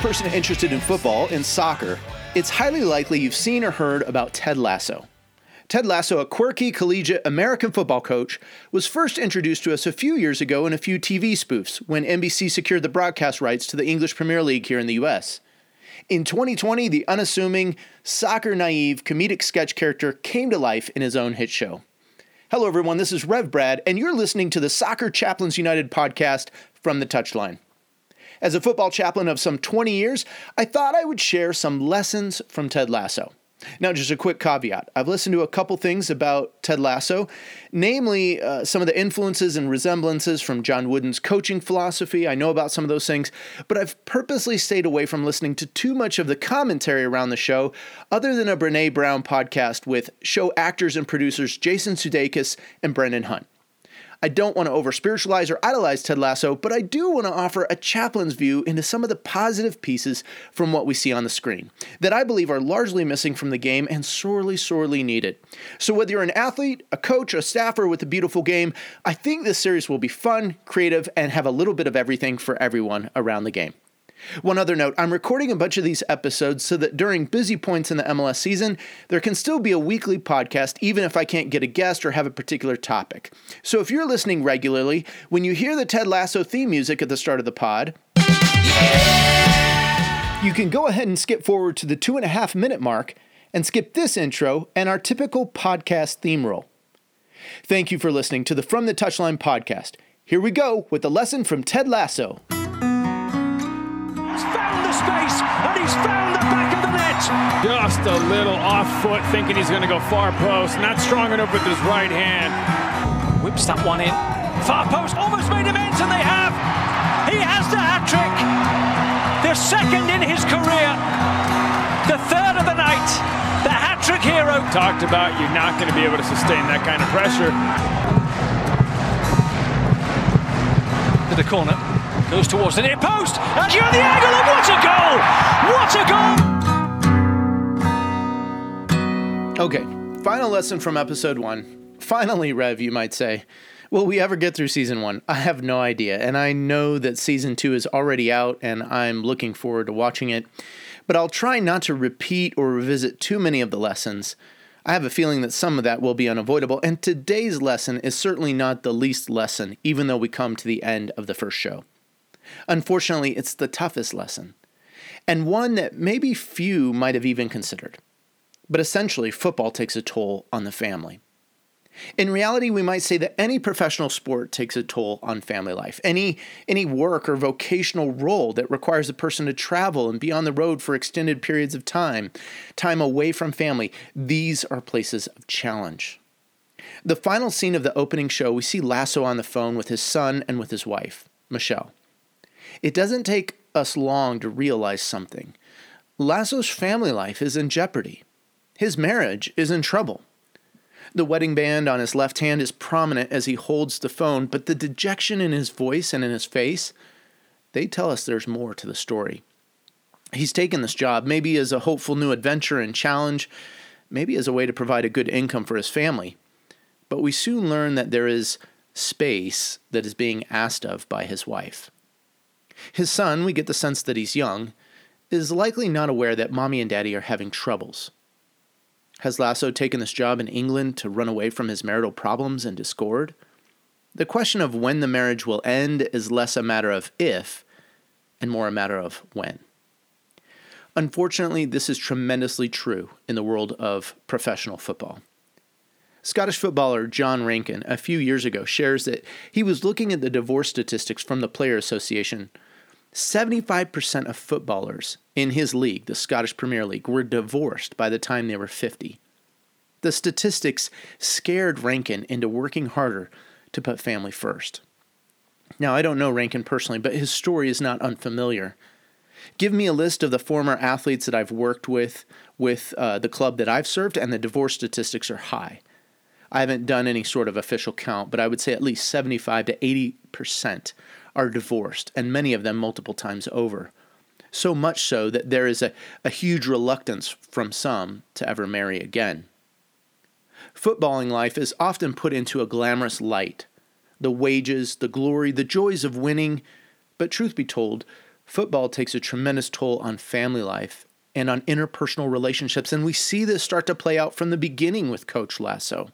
person interested in football and soccer, it's highly likely you've seen or heard about Ted Lasso. Ted Lasso, a quirky collegiate American football coach, was first introduced to us a few years ago in a few TV spoofs when NBC secured the broadcast rights to the English Premier League here in the US. In 2020, the unassuming, soccer naive, comedic sketch character came to life in his own hit show. Hello, everyone. This is Rev Brad, and you're listening to the Soccer Chaplains United podcast from the touchline. As a football chaplain of some 20 years, I thought I would share some lessons from Ted Lasso. Now, just a quick caveat. I've listened to a couple things about Ted Lasso, namely uh, some of the influences and resemblances from John Wooden's coaching philosophy. I know about some of those things, but I've purposely stayed away from listening to too much of the commentary around the show, other than a Brene Brown podcast with show actors and producers Jason Sudeikis and Brendan Hunt. I don't want to over spiritualize or idolize Ted Lasso, but I do want to offer a chaplain's view into some of the positive pieces from what we see on the screen that I believe are largely missing from the game and sorely, sorely needed. So, whether you're an athlete, a coach, a staffer with a beautiful game, I think this series will be fun, creative, and have a little bit of everything for everyone around the game. One other note I'm recording a bunch of these episodes so that during busy points in the MLS season, there can still be a weekly podcast, even if I can't get a guest or have a particular topic. So if you're listening regularly, when you hear the Ted Lasso theme music at the start of the pod, you can go ahead and skip forward to the two and a half minute mark and skip this intro and our typical podcast theme roll. Thank you for listening to the From the Touchline podcast. Here we go with a lesson from Ted Lasso space, and he's found the back of the net. Just a little off foot, thinking he's going to go far post. Not strong enough with his right hand. Whips that one in. Far post, almost made him ends, and they have. He has the hat trick. The second in his career. The third of the night. The hat trick hero. Talked about you're not going to be able to sustain that kind of pressure. To the corner. Goes towards the near post. And you're the angle. And what a goal! What a goal! Okay, final lesson from episode one. Finally, Rev, you might say. Will we ever get through season one? I have no idea. And I know that season two is already out and I'm looking forward to watching it. But I'll try not to repeat or revisit too many of the lessons. I have a feeling that some of that will be unavoidable, and today's lesson is certainly not the least lesson, even though we come to the end of the first show. Unfortunately, it's the toughest lesson, and one that maybe few might have even considered. But essentially, football takes a toll on the family. In reality, we might say that any professional sport takes a toll on family life. Any, any work or vocational role that requires a person to travel and be on the road for extended periods of time, time away from family, these are places of challenge. The final scene of the opening show, we see Lasso on the phone with his son and with his wife, Michelle. It doesn't take us long to realize something. Lasso's family life is in jeopardy. His marriage is in trouble. The wedding band on his left hand is prominent as he holds the phone, but the dejection in his voice and in his face, they tell us there's more to the story. He's taken this job maybe as a hopeful new adventure and challenge, maybe as a way to provide a good income for his family. But we soon learn that there is space that is being asked of by his wife. His son, we get the sense that he's young, is likely not aware that mommy and daddy are having troubles. Has Lasso taken this job in England to run away from his marital problems and discord? The question of when the marriage will end is less a matter of if and more a matter of when. Unfortunately, this is tremendously true in the world of professional football. Scottish footballer John Rankin, a few years ago, shares that he was looking at the divorce statistics from the Player Association 75% of footballers in his league, the Scottish Premier League, were divorced by the time they were 50. The statistics scared Rankin into working harder to put family first. Now, I don't know Rankin personally, but his story is not unfamiliar. Give me a list of the former athletes that I've worked with, with uh, the club that I've served, and the divorce statistics are high. I haven't done any sort of official count, but I would say at least 75 to 80 percent are divorced, and many of them multiple times over. So much so that there is a, a huge reluctance from some to ever marry again. Footballing life is often put into a glamorous light the wages, the glory, the joys of winning. But truth be told, Football takes a tremendous toll on family life and on interpersonal relationships, and we see this start to play out from the beginning with Coach Lasso.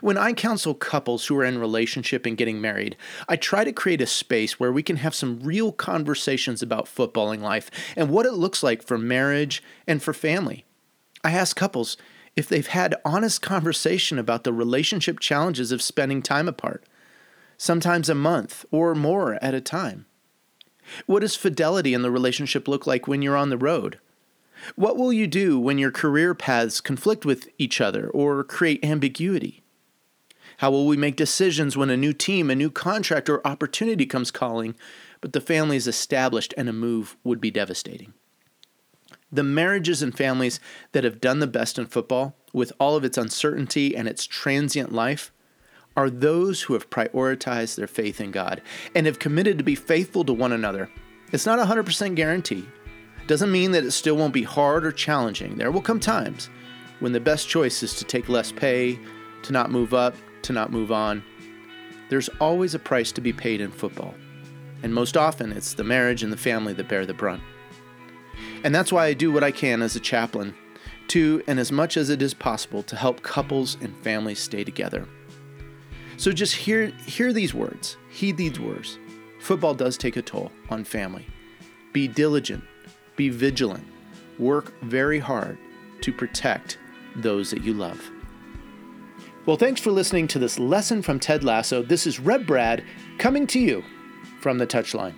When I counsel couples who are in relationship and getting married, I try to create a space where we can have some real conversations about footballing life and what it looks like for marriage and for family. I ask couples if they've had honest conversation about the relationship challenges of spending time apart, sometimes a month or more at a time. What does fidelity in the relationship look like when you're on the road? What will you do when your career paths conflict with each other or create ambiguity? How will we make decisions when a new team, a new contract, or opportunity comes calling, but the family is established and a move would be devastating? The marriages and families that have done the best in football, with all of its uncertainty and its transient life, are those who have prioritized their faith in God and have committed to be faithful to one another. It's not a 100% guarantee. Doesn't mean that it still won't be hard or challenging. There will come times when the best choice is to take less pay, to not move up, to not move on. There's always a price to be paid in football, and most often it's the marriage and the family that bear the brunt. And that's why I do what I can as a chaplain to, and as much as it is possible, to help couples and families stay together. So just hear, hear these words, heed these words. Football does take a toll on family. Be diligent, be vigilant, work very hard to protect those that you love. Well, thanks for listening to this lesson from Ted Lasso. This is Rev Brad coming to you from the touchline.